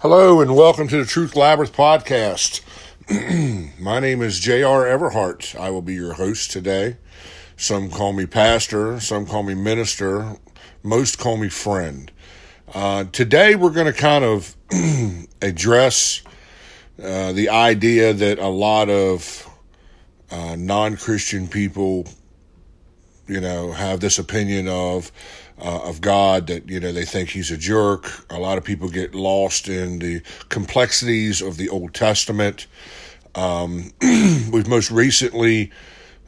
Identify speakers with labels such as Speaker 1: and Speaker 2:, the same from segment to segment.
Speaker 1: Hello and welcome to the Truth Labyrinth podcast. My name is J.R. Everhart. I will be your host today. Some call me pastor, some call me minister, most call me friend. Uh, today we're going to kind of address uh, the idea that a lot of uh, non Christian people, you know, have this opinion of uh, of God that you know they think he's a jerk. A lot of people get lost in the complexities of the Old Testament. Um, we've most recently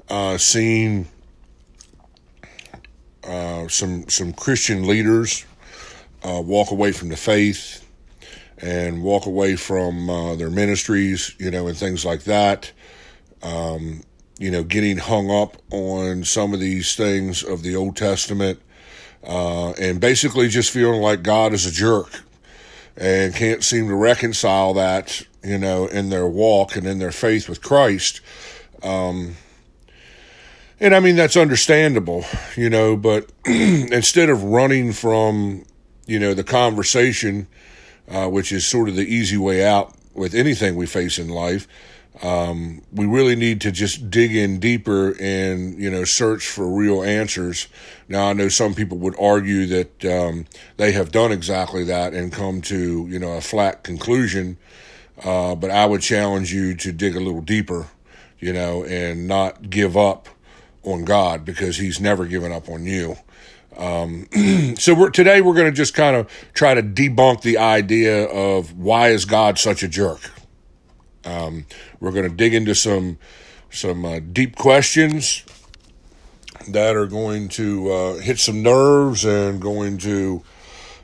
Speaker 1: uh, seen uh, some some Christian leaders uh, walk away from the faith and walk away from uh, their ministries, you know, and things like that. Um, you know, getting hung up on some of these things of the Old Testament uh, and basically just feeling like God is a jerk and can't seem to reconcile that, you know, in their walk and in their faith with Christ. Um, and I mean, that's understandable, you know, but instead of running from, you know, the conversation, uh, which is sort of the easy way out with anything we face in life, um, we really need to just dig in deeper and you know search for real answers. Now I know some people would argue that um, they have done exactly that and come to you know a flat conclusion, uh, but I would challenge you to dig a little deeper, you know, and not give up on God because He's never given up on you. Um, so we're, today we're going to just kind of try to debunk the idea of why is God such a jerk. Um, we're going to dig into some some uh, deep questions that are going to uh, hit some nerves and going to,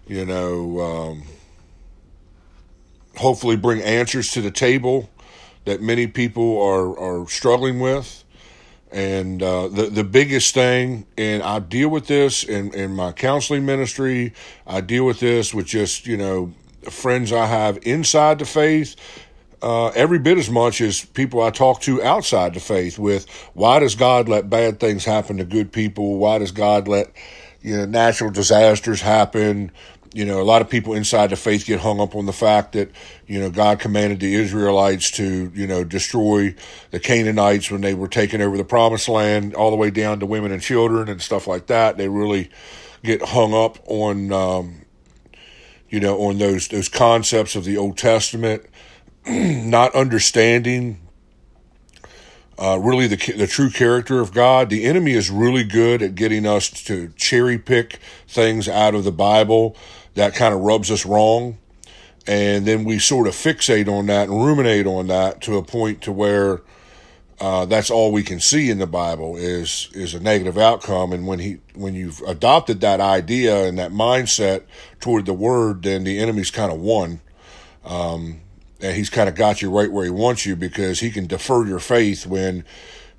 Speaker 1: you know, um, hopefully bring answers to the table that many people are are struggling with. And uh, the the biggest thing, and I deal with this in, in my counseling ministry. I deal with this with just you know friends I have inside the faith uh, every bit as much as people I talk to outside the faith with why does God let bad things happen to good people? Why does God let you know natural disasters happen? You know, a lot of people inside the faith get hung up on the fact that, you know, God commanded the Israelites to, you know, destroy the Canaanites when they were taking over the promised land, all the way down to women and children and stuff like that. They really get hung up on, um, you know, on those, those concepts of the Old Testament not understanding uh, really the the true character of God. The enemy is really good at getting us to cherry pick things out of the Bible that kind of rubs us wrong, and then we sort of fixate on that and ruminate on that to a point to where uh, that's all we can see in the Bible is is a negative outcome. And when he when you've adopted that idea and that mindset toward the Word, then the enemy's kind of won. Um, and he's kind of got you right where he wants you because he can defer your faith when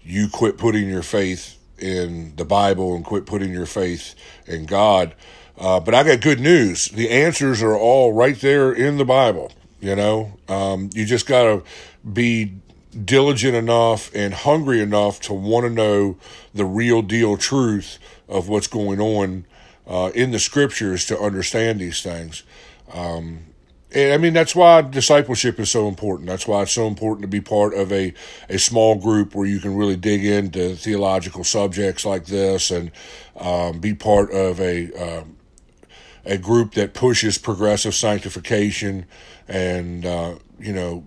Speaker 1: you quit putting your faith in the Bible and quit putting your faith in God. Uh, but I got good news. The answers are all right there in the Bible. You know, um, you just got to be diligent enough and hungry enough to want to know the real deal truth of what's going on uh, in the scriptures to understand these things. Um, and I mean, that's why discipleship is so important. That's why it's so important to be part of a, a small group where you can really dig into theological subjects like this and um, be part of a, um, a group that pushes progressive sanctification and, uh, you know,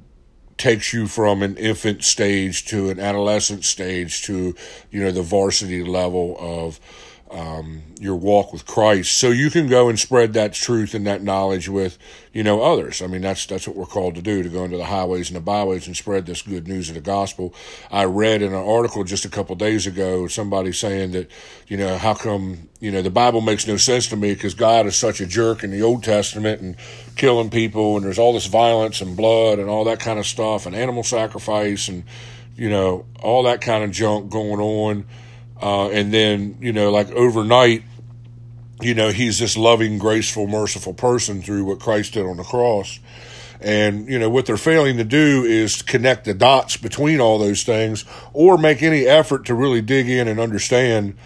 Speaker 1: takes you from an infant stage to an adolescent stage to, you know, the varsity level of, um, your walk with Christ, so you can go and spread that truth and that knowledge with, you know, others. I mean, that's that's what we're called to do: to go into the highways and the byways and spread this good news of the gospel. I read in an article just a couple days ago somebody saying that, you know, how come you know the Bible makes no sense to me because God is such a jerk in the Old Testament and killing people and there's all this violence and blood and all that kind of stuff and animal sacrifice and you know all that kind of junk going on uh, and then, you know, like overnight, you know, he's this loving, graceful, merciful person through what Christ did on the cross. And, you know, what they're failing to do is connect the dots between all those things or make any effort to really dig in and understand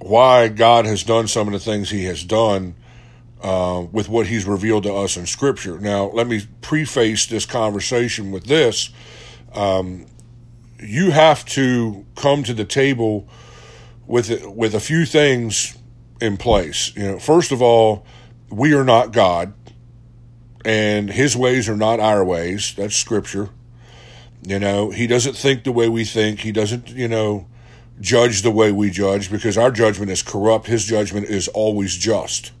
Speaker 1: why God has done some of the things he has done uh, with what He's revealed to us in Scripture. Now, let me preface this conversation with this. Um, you have to come to the table with with a few things in place. You know, first of all, we are not God, and His ways are not our ways. That's Scripture. You know, He doesn't think the way we think. He doesn't, you know, judge the way we judge because our judgment is corrupt. His judgment is always just.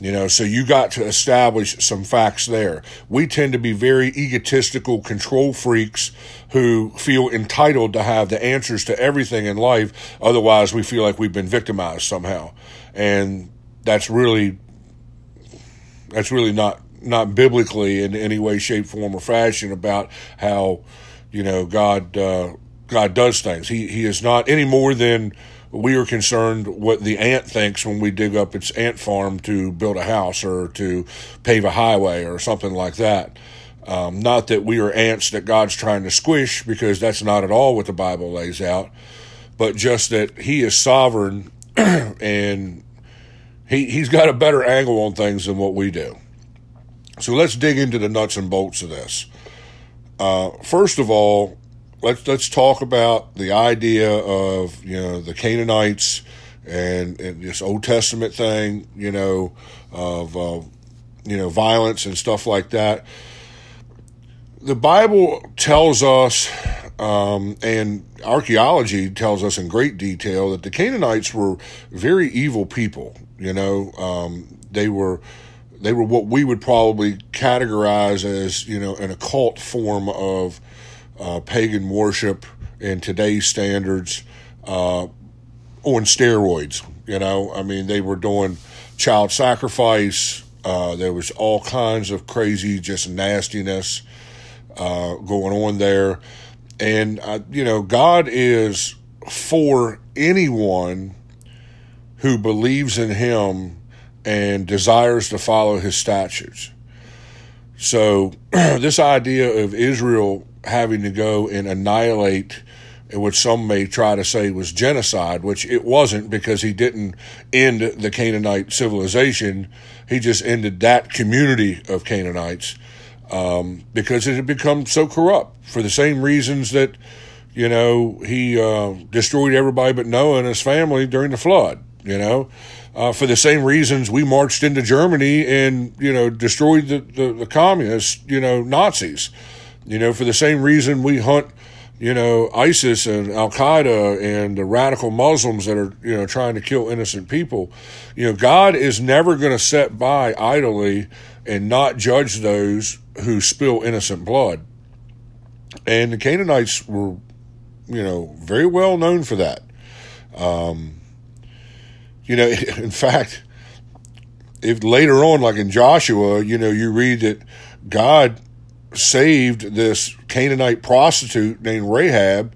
Speaker 1: You know, so you got to establish some facts there. We tend to be very egotistical control freaks who feel entitled to have the answers to everything in life. Otherwise, we feel like we've been victimized somehow. And that's really, that's really not, not biblically in any way, shape, form, or fashion about how, you know, God, uh, God does things. He, he is not any more than, we are concerned what the ant thinks when we dig up its ant farm to build a house or to pave a highway or something like that. Um, not that we are ants that God's trying to squish, because that's not at all what the Bible lays out, but just that He is sovereign and he, He's got a better angle on things than what we do. So let's dig into the nuts and bolts of this. Uh, first of all, let's let's talk about the idea of you know the Canaanites and, and this Old Testament thing, you know, of uh, you know violence and stuff like that. The Bible tells us, um, and archaeology tells us in great detail that the Canaanites were very evil people. You know, um, they were they were what we would probably categorize as you know an occult form of uh, pagan worship in today's standards uh, on steroids. You know, I mean, they were doing child sacrifice. Uh, there was all kinds of crazy, just nastiness uh, going on there. And, uh, you know, God is for anyone who believes in Him and desires to follow His statutes. So, this idea of Israel having to go and annihilate which some may try to say was genocide, which it wasn't because he didn't end the Canaanite civilization. He just ended that community of Canaanites um, because it had become so corrupt for the same reasons that, you know, he uh, destroyed everybody but Noah and his family during the flood, you know. Uh, for the same reasons we marched into Germany and, you know, destroyed the, the, the communists, you know, Nazis. You know, for the same reason we hunt, you know, ISIS and Al Qaeda and the radical Muslims that are, you know, trying to kill innocent people. You know, God is never going to sit by idly and not judge those who spill innocent blood. And the Canaanites were, you know, very well known for that. Um, you know, in fact, if later on, like in Joshua, you know, you read that God saved this Canaanite prostitute named Rahab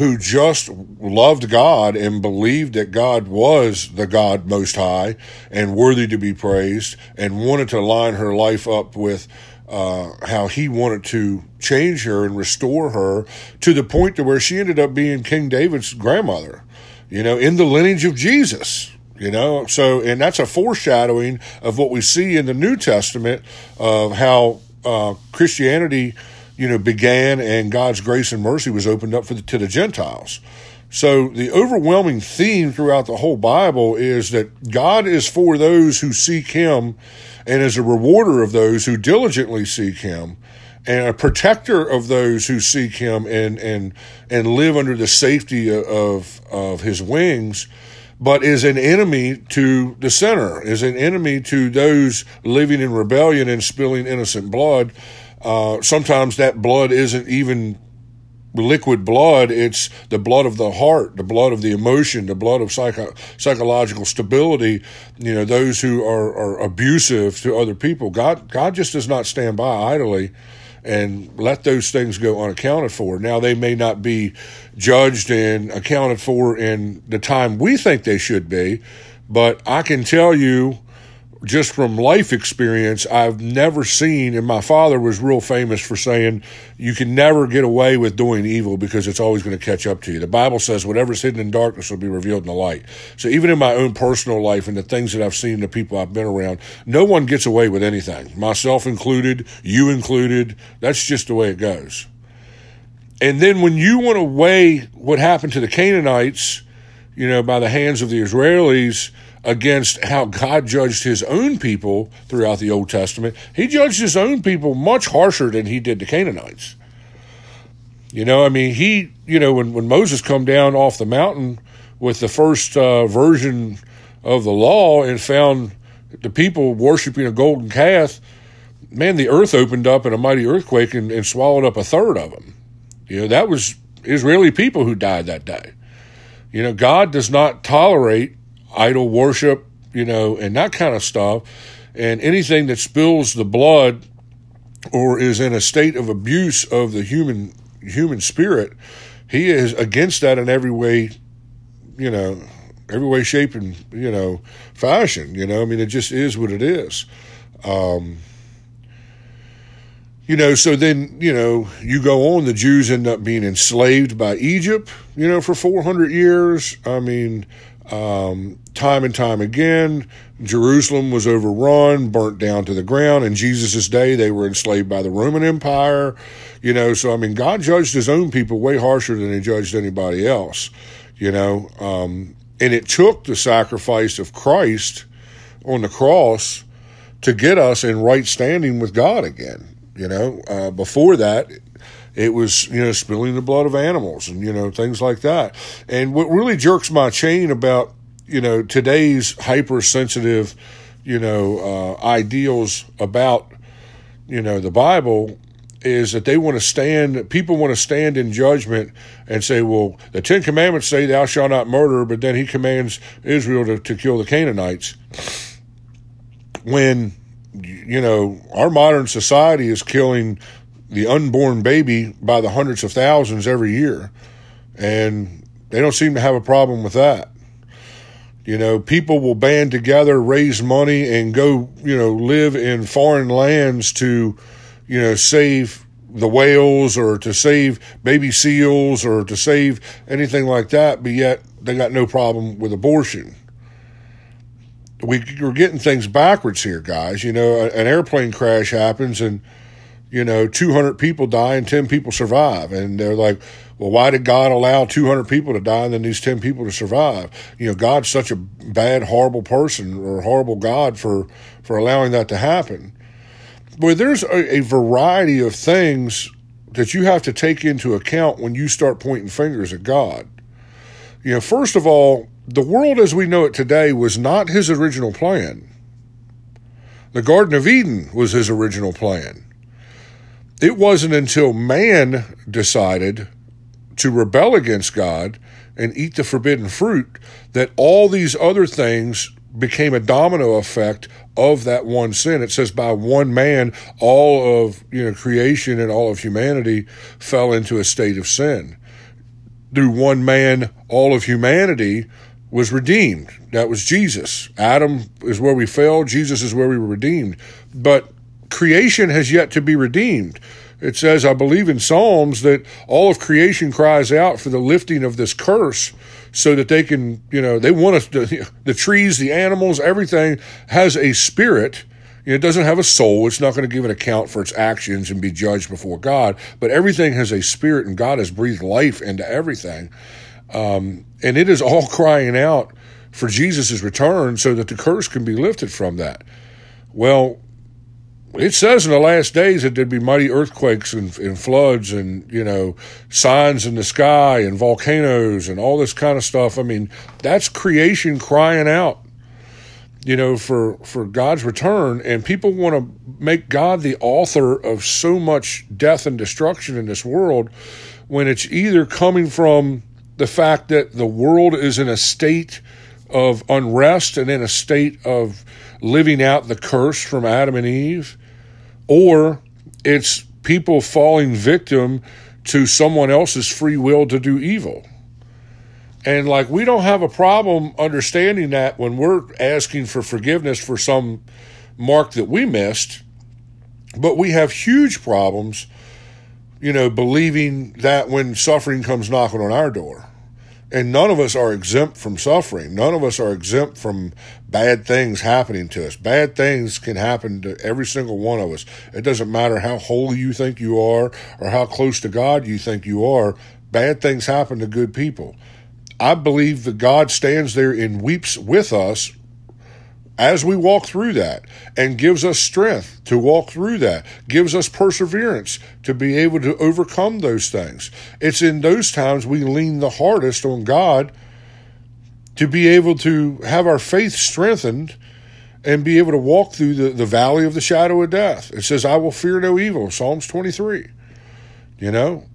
Speaker 1: who just loved God and believed that God was the God most high and worthy to be praised and wanted to line her life up with uh, how he wanted to change her and restore her to the point to where she ended up being King David's grandmother, you know, in the lineage of Jesus. You know, so, and that's a foreshadowing of what we see in the New Testament of how uh, Christianity, you know, began and God's grace and mercy was opened up for the, to the Gentiles. So the overwhelming theme throughout the whole Bible is that God is for those who seek Him and is a rewarder of those who diligently seek Him and a protector of those who seek Him and, and, and live under the safety of, of His wings but is an enemy to the sinner, is an enemy to those living in rebellion and spilling innocent blood. Uh, sometimes that blood isn't even liquid blood, it's the blood of the heart, the blood of the emotion, the blood of psycho- psychological stability. You know, those who are, are abusive to other people. God, God just does not stand by idly and let those things go unaccounted for. Now, they may not be judged and accounted for in the time we think they should be, but I can tell you just from life experience, I've never seen, and my father was real famous for saying, you can never get away with doing evil because it's always going to catch up to you. The Bible says, whatever's hidden in darkness will be revealed in the light. So even in my own personal life and the things that I've seen, the people I've been around, no one gets away with anything, myself included, you included. That's just the way it goes. And then when you want to weigh what happened to the Canaanites, you know, by the hands of the Israelis, against how God judged his own people throughout the Old Testament, he judged his own people much harsher than he did the Canaanites. You know, I mean, he, you know, when, when Moses come down off the mountain with the first uh, version of the law and found the people worshiping a golden calf, man, the earth opened up in a mighty earthquake and, and swallowed up a third of them. You know, that was Israeli people who died that day. You know, God does not tolerate idol worship, you know, and that kind of stuff. And anything that spills the blood or is in a state of abuse of the human human spirit, he is against that in every way, you know, every way, shape, and you know, fashion. You know, I mean, it just is what it is. Um, you know, so then, you know, you go on, the Jews end up being enslaved by Egypt, you know, for 400 years. I mean, um, time and time again, Jerusalem was overrun, burnt down to the ground. In Jesus' day, they were enslaved by the Roman Empire. You know, so I mean, God judged his own people way harsher than he judged anybody else, you know. Um, and it took the sacrifice of Christ on the cross to get us in right standing with God again. You know, uh, before that, it was, you know, spilling the blood of animals and, you know, things like that. And what really jerks my chain about, you know, today's hypersensitive, you know, uh, ideals about, you know, the Bible is that they want to stand, people want to stand in judgment and say, well, the Ten Commandments say, thou shalt not murder, but then he commands Israel to, to kill the Canaanites. When, you know, our modern society is killing the unborn baby by the hundreds of thousands every year. And they don't seem to have a problem with that. You know, people will band together, raise money, and go, you know, live in foreign lands to, you know, save the whales or to save baby seals or to save anything like that, but yet they got no problem with abortion. We, we're getting things backwards here, guys. You know, an airplane crash happens and you know, 200 people die and 10 people survive. And they're like, well, why did God allow 200 people to die and then these 10 people to survive? You know, God's such a bad, horrible person or horrible God for, for allowing that to happen. But there's a, a variety of things that you have to take into account when you start pointing fingers at God. You know, first of all, the world as we know it today was not his original plan. The Garden of Eden was his original plan it wasn't until man decided to rebel against God and eat the forbidden fruit that all these other things became a domino effect of that one sin. It says by one man, all of you know creation and all of humanity fell into a state of sin. Through one man, all of humanity was redeemed. That was Jesus. Adam is where we fell. Jesus is where we were redeemed. But creation has yet to be redeemed. It says, I believe in Psalms, that all of creation cries out for the lifting of this curse so that they can, you know, they want us to, the trees, the animals, everything has a spirit. It doesn't have a soul. It's not going to give an account for its actions and be judged before God. But everything has a spirit, and God has breathed life into everything. Um, and it is all crying out for Jesus' return so that the curse can be lifted from that. Well, it says in the last days that there'd be mighty earthquakes and, and, floods and you know signs in the sky and volcanoes and all this kind of stuff. I mean that's creation crying out you know for for god's return. And people want to make god the author of so much death and destruction in this world when it's either coming from the fact that the world is in a state of unrest and in a state of living out the curse from Adam and Eve, or it's people falling victim to someone else's free will to do evil. And like we don't have a problem understanding that when we're asking for forgiveness for some mark that we missed, but we have huge problems, you know, believing that when suffering comes knocking on our door. And none of us are exempt from suffering. None of us are exempt from bad things happening to us. Bad things can happen to every single one of us. It doesn't matter how holy you think you are or how close to God you think you are. Bad things happen to good people. I believe that God stands there and weeps with us as we walk through that and gives us strength to walk through that, gives us perseverance to be able to overcome those things. It's in those times we lean the hardest on God to be able to have our faith strengthened and be able to walk through the, the valley of the shadow of death. It says, I will fear no evil, Psalms 23. You know,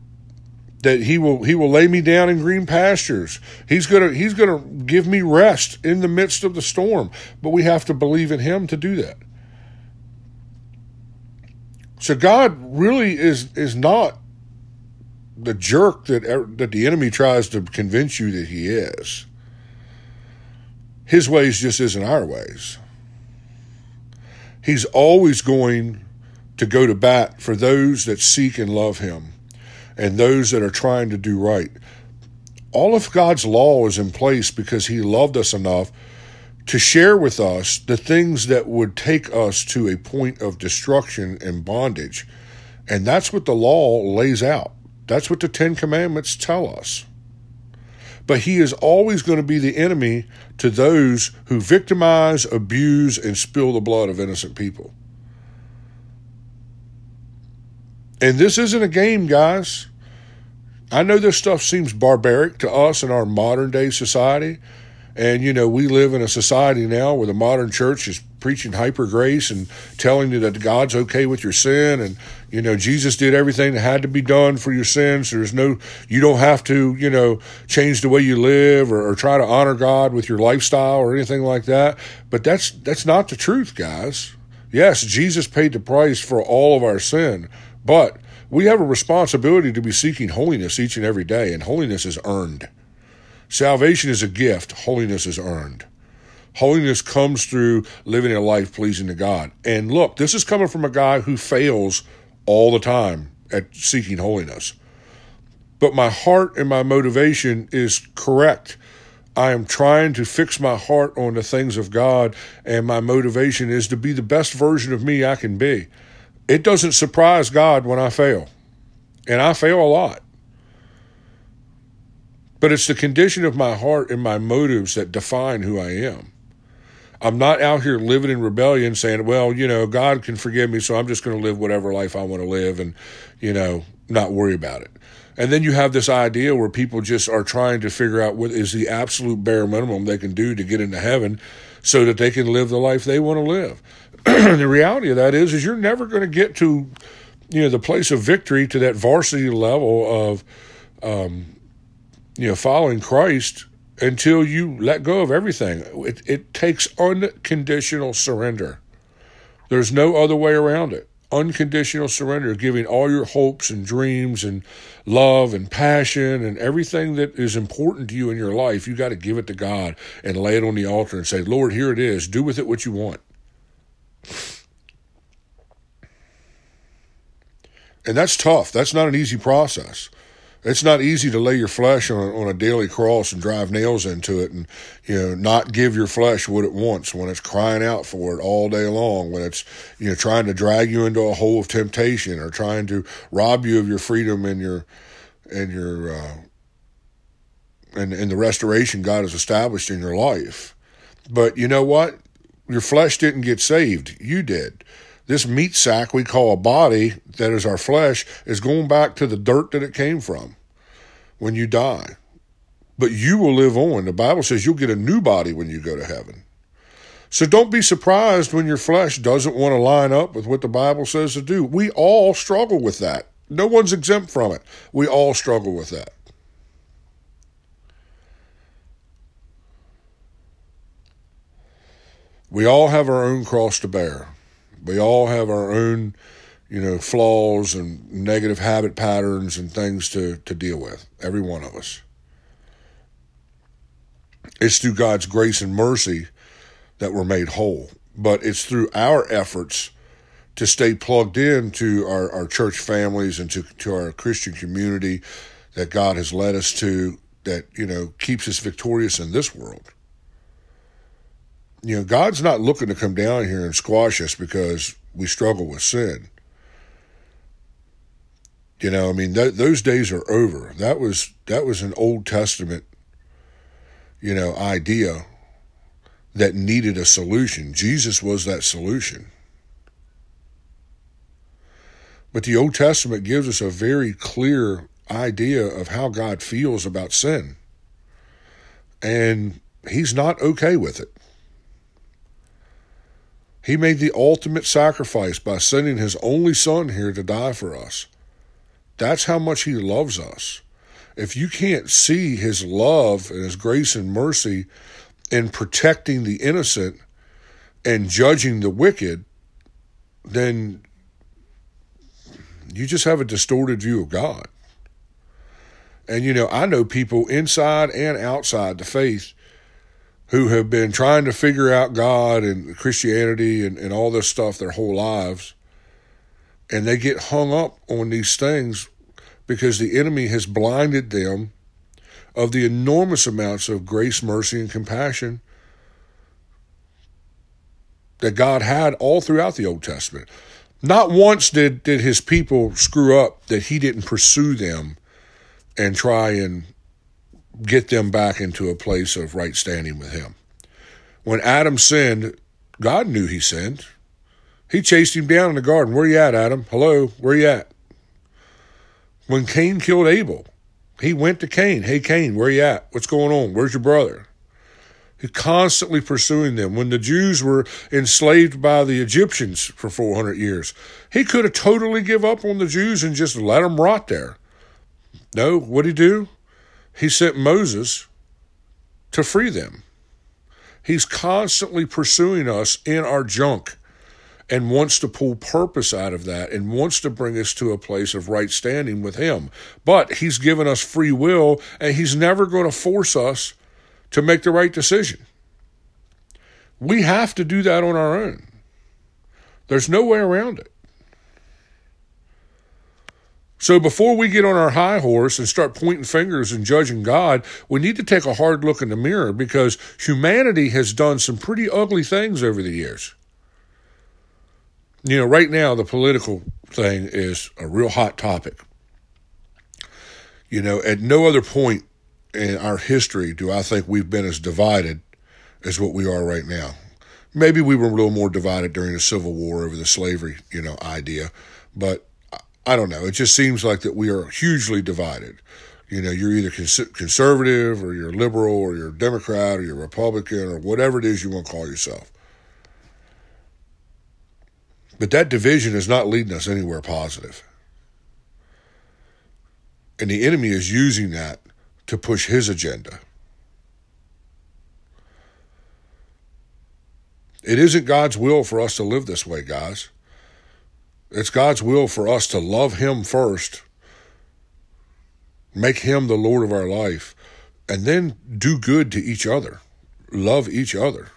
Speaker 1: that he will he will lay me down in green pastures. He's gonna he's gonna give me rest in the midst of the storm. But we have to believe in him to do that. So God really is is not the jerk that that the enemy tries to convince you that he is. His ways just isn't our ways. He's always going to go to bat for those that seek and love him and those that are trying to do right. All of God's law is in place because He loved us enough to share with us the things that would take us to a point of destruction and bondage. And that's what the law lays out. That's what the Ten Commandments tell us. But he is always going to be the enemy to those who victimize, abuse, and spill the blood of innocent people. And this isn't a game, guys. I know this stuff seems barbaric to us in our modern day society. And, you know, we live in a society now where the modern church is preaching hyper grace and telling you that God's okay with your sin. And, you know, Jesus did everything that had to be done for your sins. There's no, you don't have to, you know, change the way you live or, or try to honor God with your lifestyle or anything like that. But that's, that's not the truth, guys. Yes, Jesus paid the price for all of our sin, but we have a responsibility to be seeking holiness each and every day, and holiness is earned. Salvation is a gift, holiness is earned. Holiness comes through living a life pleasing to God. And look, this is coming from a guy who fails all the time at seeking holiness. But my heart and my motivation is correct. I am trying to fix my heart on the things of God, and my motivation is to be the best version of me I can be it doesn't surprise God when I fail. And I fail a lot. But it's the condition of my heart and my motives that define who I am. I'm not out here living in rebellion saying, well, you know, God can forgive me, so I'm just going to live whatever life I want to live and, you know, not worry about it. And then you have this idea where people just are trying to figure out what is the absolute bare minimum they can do to get into heaven so that they can live the life they want to live. the reality of that is, is you're never going to get to, you know, the place of victory to that varsity level of, um, you know, following Christ until you let go of everything. It, it takes unconditional surrender. There's no other way around it. Unconditional surrender, giving all your hopes and dreams and love and passion and everything that is important to you in your life, you got to give it to God and lay it on the altar and say, Lord, here it is. Do with it what you want. And that's tough. That's not an easy process. It's not easy to lay your flesh on, on a daily cross and drive nails into it and, you know, not give your flesh what it wants when it's crying out for it all day long, when it's, you know, trying to drag you into a hole of temptation or trying to rob you of your freedom and your, and your, uh, and, and the restoration God has established in your life. But you know what? Your flesh didn't get saved. You did. This meat sack we call a body, that is our flesh, is going back to the dirt that it came from when you die. But you will live on. The Bible says you'll get a new body when you go to heaven. So don't be surprised when your flesh doesn't want to line up with what the Bible says to do. We all struggle with that. No one's exempt from it. We all struggle with that. We all have our own cross to bear. We all have our own, you know, flaws and negative habit patterns and things to, to deal with. Every one of us. It's through God's grace and mercy that we're made whole. But it's through our efforts to stay plugged in to our, our church families and to, to our Christian community that God has led us to that, you know, keeps us victorious in this world. You know, God's not looking to come down here and squash us because we struggle with sin. You know, I mean, th- those days are over. That was that was an Old Testament, you know, idea that needed a solution. Jesus was that solution. But the Old Testament gives us a very clear idea of how God feels about sin. And he's not okay with it. He made the ultimate sacrifice by sending his only son here to die for us. That's how much he loves us. If you can't see his love and his grace and mercy in protecting the innocent and judging the wicked, then you just have a distorted view of God. And, you know, I know people inside and outside the faith who have been trying to figure out God and Christianity and, and all this stuff their whole lives. And they get hung up on these things because the enemy has blinded them of the enormous amounts of grace, mercy, and compassion that God had all throughout the Old Testament. Not once did, did his people screw up that he didn't pursue them and try and get them back into a place of right standing with him. When Adam sinned, God knew he sinned. He chased him down in the garden. Where you at, Adam? Hello, where you at? When Cain killed Abel, he went to Cain. Hey, Cain, where you at? What's going on? Where's your brother? He's constantly pursuing them. When the Jews were enslaved by the Egyptians for 400 years, he could have totally give up on the Jews and just let them rot there. No, what did he do? He sent Moses to free them. He's constantly pursuing us in our junk and wants to pull purpose out of that and wants to bring us to a place of right standing with Him. But He's given us free will and He's never going to force us to make the right decision. We have to do that on our own. There's no way around it. So before we get on our high horse and start pointing fingers and judging God, we need to take a hard look in the mirror because humanity has done some pretty ugly things over the years. You know, right now the political thing is a real hot topic. You know, at no other point in our history do I think we've been as divided as what we are right now. Maybe we were a little more divided during the Civil War over the slavery, you know, idea, but I don't know. It just seems like that we are hugely divided. You know, you're either cons- conservative or you're liberal or you're Democrat or you're Republican or whatever it is you want to call yourself. But that division is not leading us anywhere positive. And the enemy is using that to push his agenda. It isn't God's will for us to live this way, guys. It's God's will for us to love Him first, make Him the Lord of our life, and then do good to each other, love each other.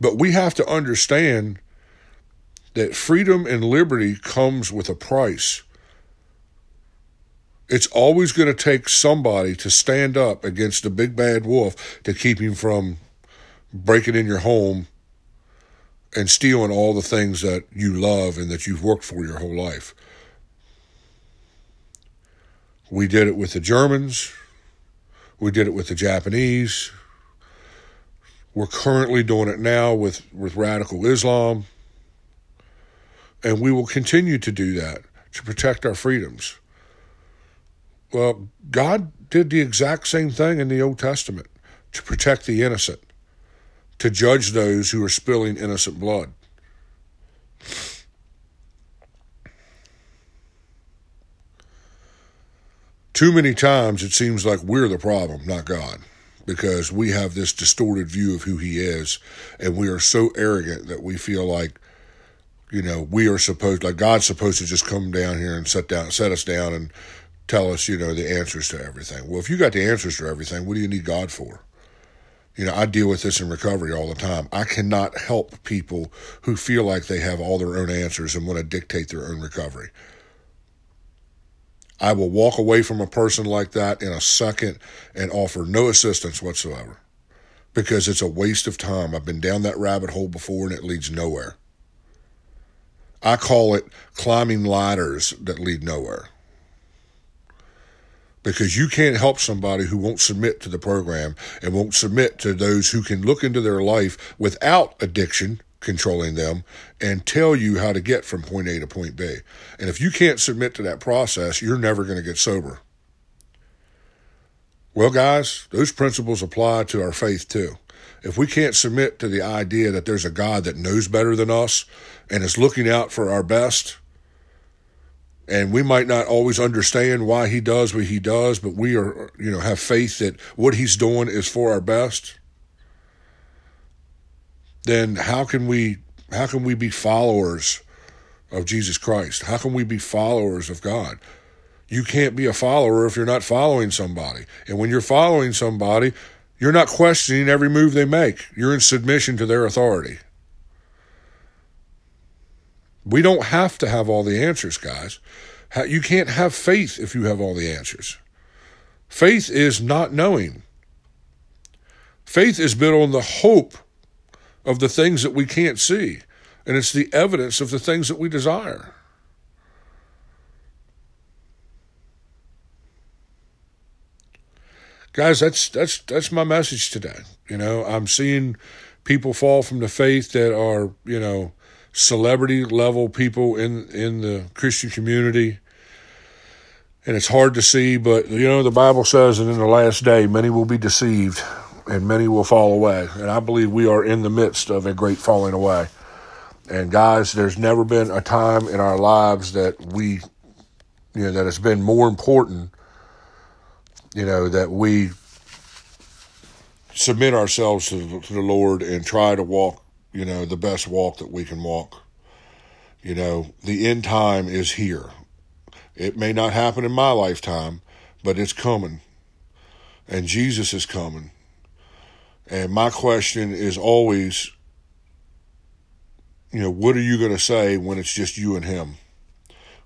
Speaker 1: But we have to understand that freedom and liberty comes with a price. It's always going to take somebody to stand up against the big bad wolf to keep him from breaking in your home and stealing all the things that you love and that you've worked for your whole life. We did it with the Germans. We did it with the Japanese. We're currently doing it now with, with radical Islam. And we will continue to do that to protect our freedoms. Well, God did the exact same thing in the Old Testament to protect the innocent to judge those who are spilling innocent blood. Too many times it seems like we're the problem, not God, because we have this distorted view of who He is, and we are so arrogant that we feel like, you know, we are supposed, like God's supposed to just come down here and set down, set us down, and tell us, you know, the answers to everything. Well, if you got the answers to everything, what do you need God for? You know, I deal with this in recovery all the time. I cannot help people who feel like they have all their own answers and want to dictate their own recovery. I will walk away from a person like that in a second and offer no assistance whatsoever because it's a waste of time. I've been down that rabbit hole before and it leads nowhere. I call it climbing ladders that lead nowhere because you can't help somebody who won't submit to the program and won't submit to those who can look into their life without addiction controlling them and tell you how to get from point A to point B. And if you can't submit to that process, you're never going to get sober. Well, guys, those principles apply to our faith too. If we can't submit to the idea that there's a God that knows better than us and is looking out for our best, and we might not always understand why he does what he does, but we are, you know, have faith that what he's doing is for our best. Then how can we how can we be followers of Jesus Christ? How can we be followers of God? You can't be a follower if you're not following somebody. And when you're following somebody, you're not questioning every move they make. You're in submission to their authority. We don't have to have all the answers, guys. You can't have faith if you have all the answers. Faith is not knowing. Faith is built on the hope of the things that we can't see, and it's the evidence of the things that we desire. Guys, that's that's that's my message today. You know, I'm seeing people fall from the faith that are, you know, celebrity level people in in the Christian community. And it's hard to see, but you know the Bible says that in the last day many will be deceived and many will fall away. And I believe we are in the midst of a great falling away. And guys, there's never been a time in our lives that we you know that it's been more important you know that we submit ourselves to, to the Lord and try to walk you know, the best walk that we can walk. You know, the end time is here. It may not happen in my lifetime, but it's coming. And Jesus is coming. And my question is always, you know, what are you going to say when it's just you and him?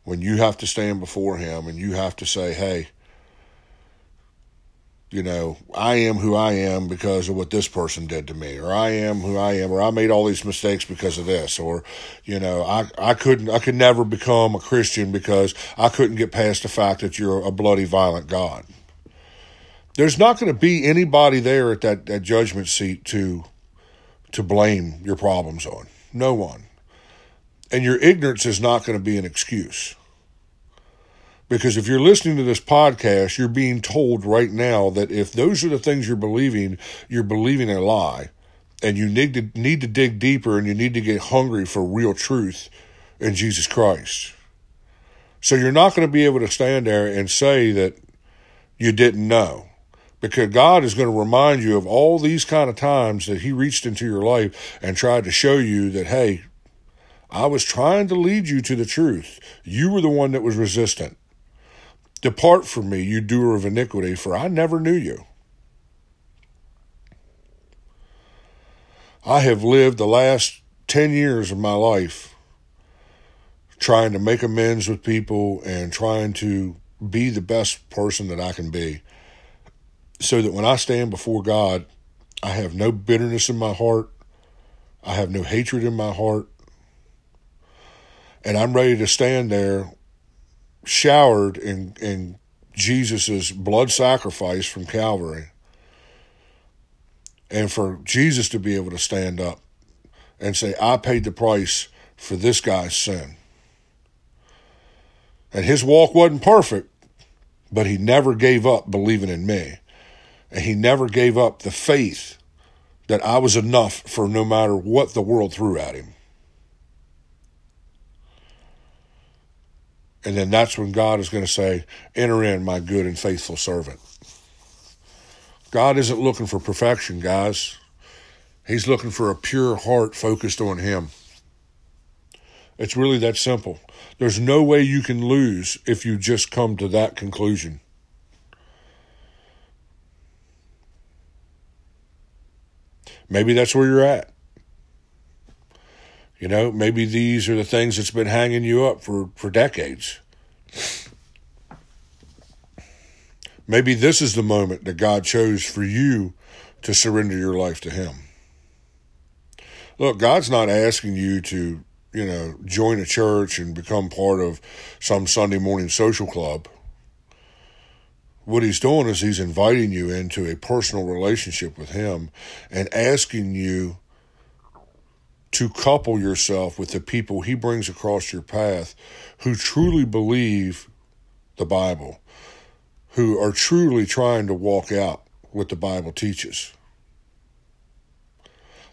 Speaker 1: When you have to stand before him and you have to say, hey, you know, I am who I am because of what this person did to me, or I am who I am, or I made all these mistakes because of this, or, you know, I, I couldn't, I could never become a Christian because I couldn't get past the fact that you're a bloody, violent God. There's not going to be anybody there at that, that judgment seat to, to blame your problems on. No one. And your ignorance is not going to be an excuse. Because if you're listening to this podcast, you're being told right now that if those are the things you're believing, you're believing a lie. And you need to need to dig deeper and you need to get hungry for real truth in Jesus Christ. So you're not going to be able to stand there and say that you didn't know. Because God is going to remind you of all these kind of times that He reached into your life and tried to show you that, hey, I was trying to lead you to the truth. You were the one that was resistant. Depart from me, you doer of iniquity, for I never knew you. I have lived the last 10 years of my life trying to make amends with people and trying to be the best person that I can be so that when I stand before God, I have no bitterness in my heart, I have no hatred in my heart, and I'm ready to stand there showered in, in Jesus' blood sacrifice from Calvary. And for Jesus to be able to stand up and say, I paid the price for this guy's sin. And his walk wasn't perfect, but he never gave up believing in me. And he never gave up the faith that I was enough for no matter what the world threw at him. And then that's when God is going to say, Enter in, my good and faithful servant. God isn't looking for perfection, guys. He's looking for a pure heart focused on Him. It's really that simple. There's no way you can lose if you just come to that conclusion. Maybe that's where you're at. You know, maybe these are the things that's been hanging you up for, for decades. Maybe this is the moment that God chose for you to surrender your life to Him. Look, God's not asking you to, you know, join a church and become part of some Sunday morning social club. What He's doing is He's inviting you into a personal relationship with Him and asking you to couple yourself with the people He brings across your path who truly believe the Bible, who are truly trying to walk out what the Bible teaches.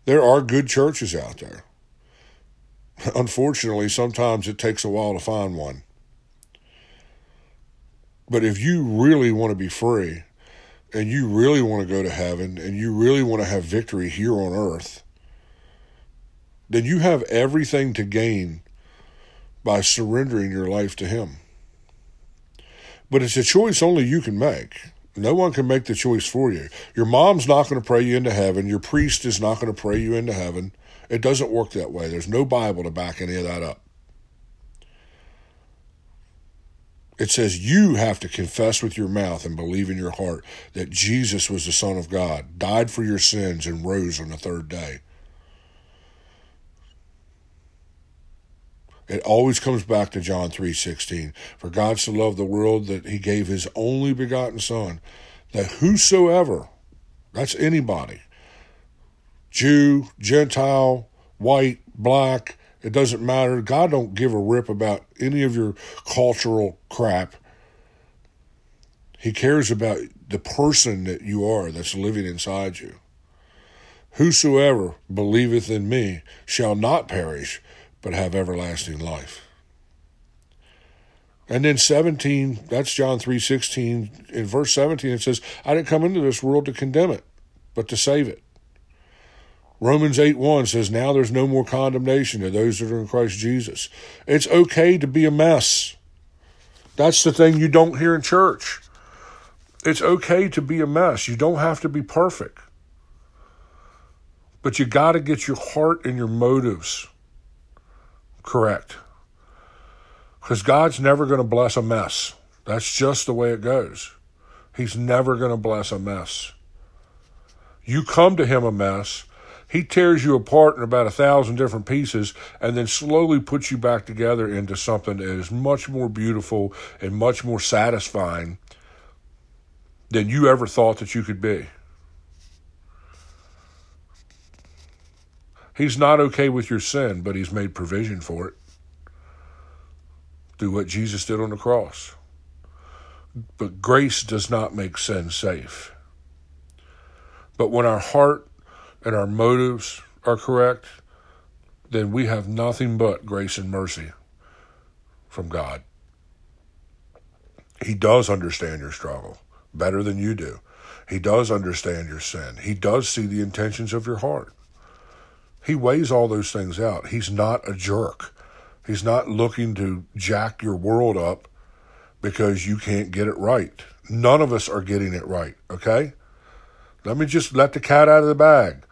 Speaker 1: There are good churches out there. Unfortunately, sometimes it takes a while to find one. But if you really want to be free and you really want to go to heaven and you really want to have victory here on earth, then you have everything to gain by surrendering your life to Him. But it's a choice only you can make. No one can make the choice for you. Your mom's not going to pray you into heaven. Your priest is not going to pray you into heaven. It doesn't work that way. There's no Bible to back any of that up. It says you have to confess with your mouth and believe in your heart that Jesus was the Son of God, died for your sins, and rose on the third day. It always comes back to John 3:16. For God so loved the world that he gave his only begotten son that whosoever that's anybody Jew, Gentile, white, black, it doesn't matter. God don't give a rip about any of your cultural crap. He cares about the person that you are that's living inside you. Whosoever believeth in me shall not perish, but have everlasting life. And then 17, that's John 3:16. In verse 17 it says, I didn't come into this world to condemn it, but to save it. Romans 8 1 says, Now there's no more condemnation to those that are in Christ Jesus. It's okay to be a mess. That's the thing you don't hear in church. It's okay to be a mess. You don't have to be perfect. But you got to get your heart and your motives correct. Because God's never going to bless a mess. That's just the way it goes. He's never going to bless a mess. You come to Him a mess, He tears you apart in about a thousand different pieces and then slowly puts you back together into something that is much more beautiful and much more satisfying than you ever thought that you could be. He's not okay with your sin, but He's made provision for it through what Jesus did on the cross. But grace does not make sin safe. But when our heart and our motives are correct, then we have nothing but grace and mercy from God. He does understand your struggle better than you do. He does understand your sin. He does see the intentions of your heart. He weighs all those things out. He's not a jerk. He's not looking to jack your world up because you can't get it right. None of us are getting it right, okay? Let me just let the cat out of the bag.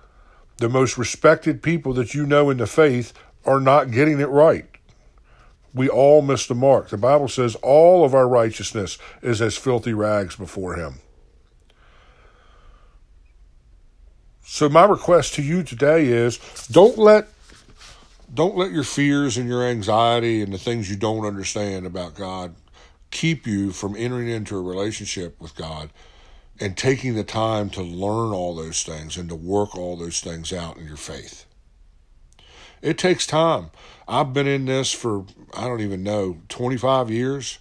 Speaker 1: The most respected people that you know in the faith are not getting it right. We all miss the mark. The Bible says all of our righteousness is as filthy rags before Him. So my request to you today is don't let don't let your fears and your anxiety and the things you don't understand about God keep you from entering into a relationship with God and taking the time to learn all those things and to work all those things out in your faith. It takes time. I've been in this for, I don't even know, 25 years,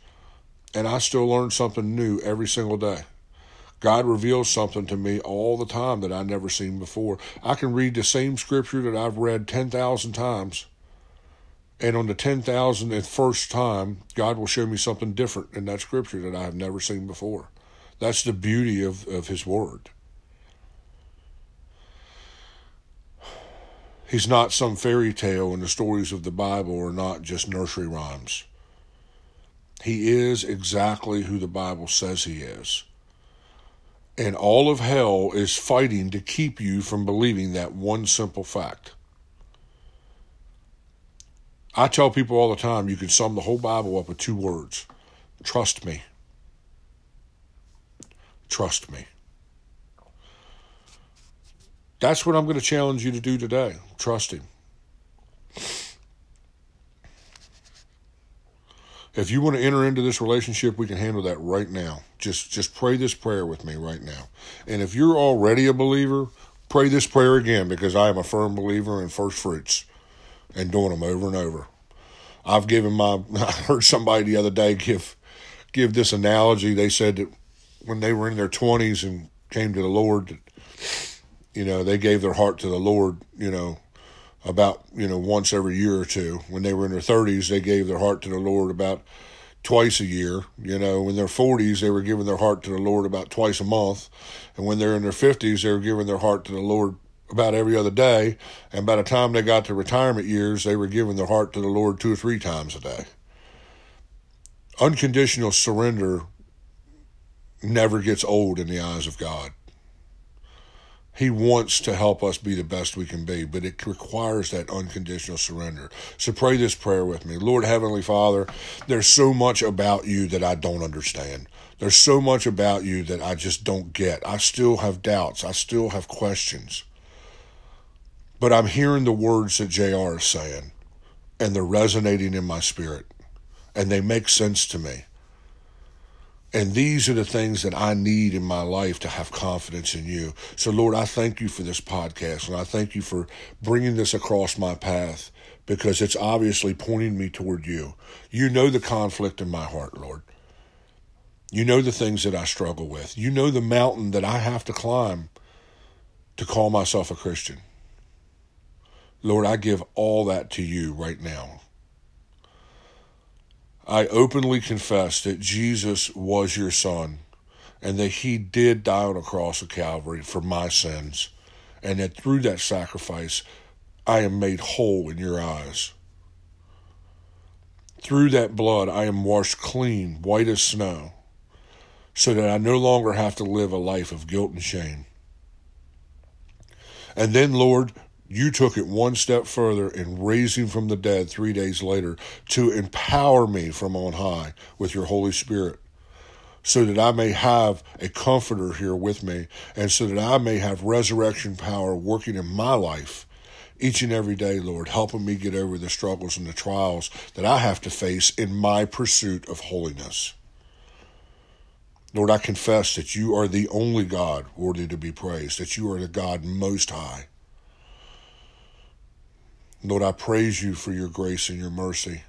Speaker 1: and I still learn something new every single day. God reveals something to me all the time that I never seen before. I can read the same scripture that I've read 10,000 times. And on the 10,000th first time, God will show me something different in that scripture that I have never seen before. That's the beauty of, of His Word. He's not some fairy tale, and the stories of the Bible are not just nursery rhymes. He is exactly who the Bible says he is. And all of hell is fighting to keep you from believing that one simple fact. I tell people all the time you can sum the whole Bible up with two words trust me. Trust me. That's what I'm going to challenge you to do today. Trust Him. If you want to enter into this relationship, we can handle that right now. Just just pray this prayer with me right now. And if you're already a believer, pray this prayer again because I am a firm believer in first fruits and doing them over and over. I've given my I heard somebody the other day give give this analogy. They said that when they were in their 20s and came to the Lord, you know, they gave their heart to the Lord, you know, about, you know, once every year or two. When they were in their 30s, they gave their heart to the Lord about twice a year. You know, in their 40s, they were giving their heart to the Lord about twice a month. And when they're in their 50s, they were giving their heart to the Lord about every other day. And by the time they got to retirement years, they were giving their heart to the Lord two or three times a day. Unconditional surrender never gets old in the eyes of God. He wants to help us be the best we can be, but it requires that unconditional surrender. So pray this prayer with me. Lord Heavenly Father, there's so much about you that I don't understand. There's so much about you that I just don't get. I still have doubts. I still have questions. But I'm hearing the words that JR is saying, and they're resonating in my spirit, and they make sense to me. And these are the things that I need in my life to have confidence in you. So, Lord, I thank you for this podcast and I thank you for bringing this across my path because it's obviously pointing me toward you. You know the conflict in my heart, Lord. You know the things that I struggle with. You know the mountain that I have to climb to call myself a Christian. Lord, I give all that to you right now. I openly confess that Jesus was your son and that he did die on a cross of Calvary for my sins, and that through that sacrifice I am made whole in your eyes. Through that blood I am washed clean, white as snow, so that I no longer have to live a life of guilt and shame. And then, Lord, you took it one step further in raising from the dead three days later to empower me from on high with your Holy Spirit so that I may have a comforter here with me and so that I may have resurrection power working in my life each and every day, Lord, helping me get over the struggles and the trials that I have to face in my pursuit of holiness. Lord, I confess that you are the only God worthy to be praised, that you are the God most high. Lord, I praise you for your grace and your mercy.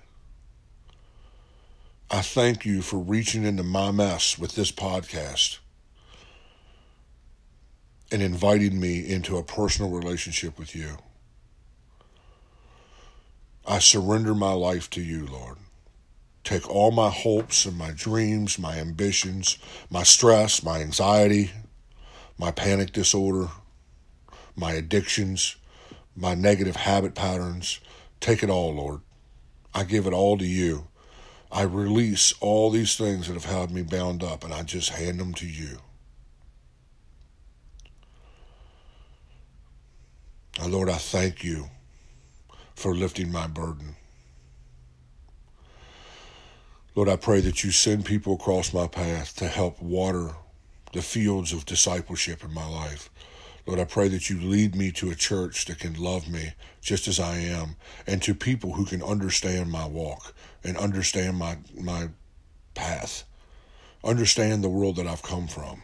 Speaker 1: I thank you for reaching into my mess with this podcast and inviting me into a personal relationship with you. I surrender my life to you, Lord. Take all my hopes and my dreams, my ambitions, my stress, my anxiety, my panic disorder, my addictions, my negative habit patterns. Take it all, Lord. I give it all to you. I release all these things that have held me bound up, and I just hand them to you. Now, Lord, I thank you for lifting my burden. Lord, I pray that you send people across my path to help water the fields of discipleship in my life. Lord, I pray that you lead me to a church that can love me just as I am, and to people who can understand my walk and understand my my path, understand the world that I've come from.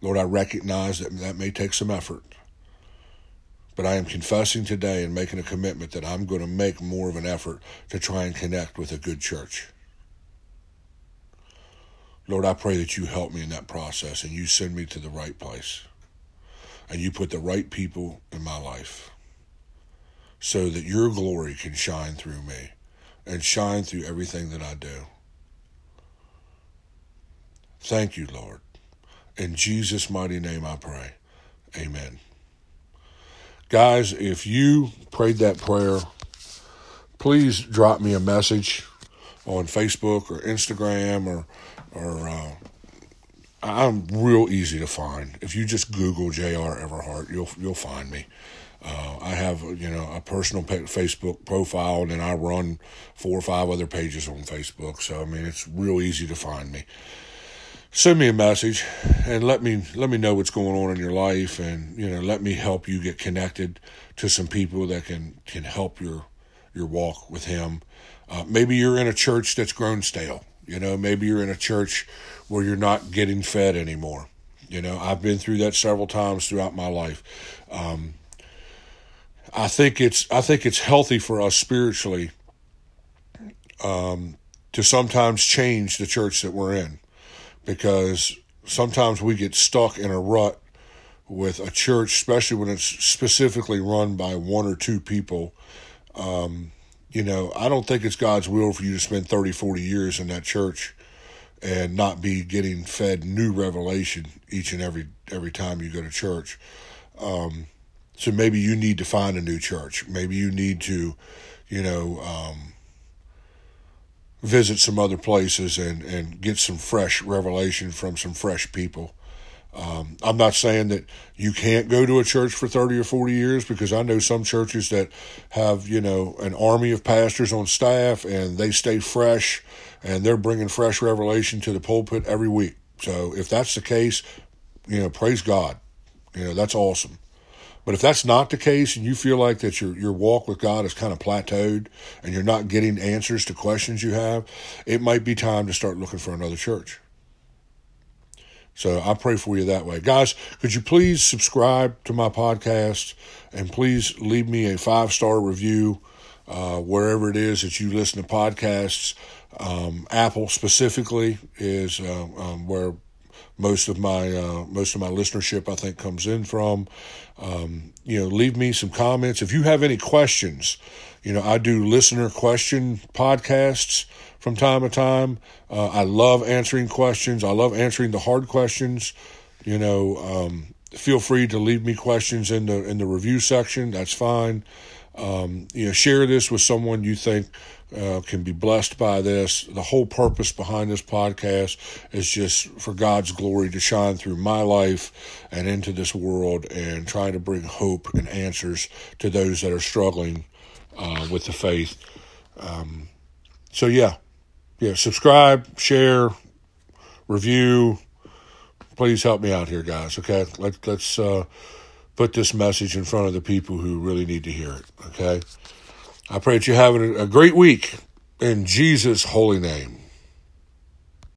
Speaker 1: Lord, I recognize that that may take some effort, but I am confessing today and making a commitment that I'm going to make more of an effort to try and connect with a good church. Lord, I pray that you help me in that process and you send me to the right place and you put the right people in my life so that your glory can shine through me and shine through everything that I do. Thank you, Lord. In Jesus' mighty name I pray. Amen. guys, if you prayed that prayer, please drop me a message on Facebook or Instagram or or uh, I'm real easy to find. If you just Google J.R. Everhart, you'll you'll find me. Uh, I have you know a personal Facebook profile, and then I run four or five other pages on Facebook. So I mean, it's real easy to find me. Send me a message and let me let me know what's going on in your life, and you know let me help you get connected to some people that can can help your your walk with Him. Uh, maybe you're in a church that's grown stale. You know, maybe you're in a church where you're not getting fed anymore. You know, I've been through that several times throughout my life. Um, I think it's I think it's healthy for us spiritually um, to sometimes change the church that we're in because sometimes we get stuck in a rut with a church, especially when it's specifically run by one or two people. Um, you know, I don't think it's God's will for you to spend 30, 40 years in that church and not be getting fed new revelation each and every every time you go to church. Um, so maybe you need to find a new church. Maybe you need to, you know, um, visit some other places and, and get some fresh revelation from some fresh people. Um, I'm not saying that you can't go to a church for 30 or 40 years because I know some churches that have, you know, an army of pastors on staff and they stay fresh and they're bringing fresh revelation to the pulpit every week. So if that's the case, you know, praise God. You know, that's awesome. But if that's not the case and you feel like that your your walk with God is kind of plateaued and you're not getting answers to questions you have, it might be time to start looking for another church. So I pray for you that way. Guys, could you please subscribe to my podcast and please leave me a five star review uh, wherever it is that you listen to podcasts. Um, Apple specifically is uh, um, where most of my uh, most of my listenership I think comes in from. Um, you know, leave me some comments if you have any questions. You know, I do listener question podcasts from time to time. Uh, I love answering questions. I love answering the hard questions. You know, um, feel free to leave me questions in the in the review section. That's fine. Um, you know, share this with someone you think uh, can be blessed by this. The whole purpose behind this podcast is just for God's glory to shine through my life and into this world and trying to bring hope and answers to those that are struggling uh, with the faith. Um, so, yeah, yeah, subscribe, share, review. Please help me out here, guys. Okay, Let, let's uh, put this message in front of the people who really need to hear it. Okay. I pray that you're having a great week in Jesus' holy name.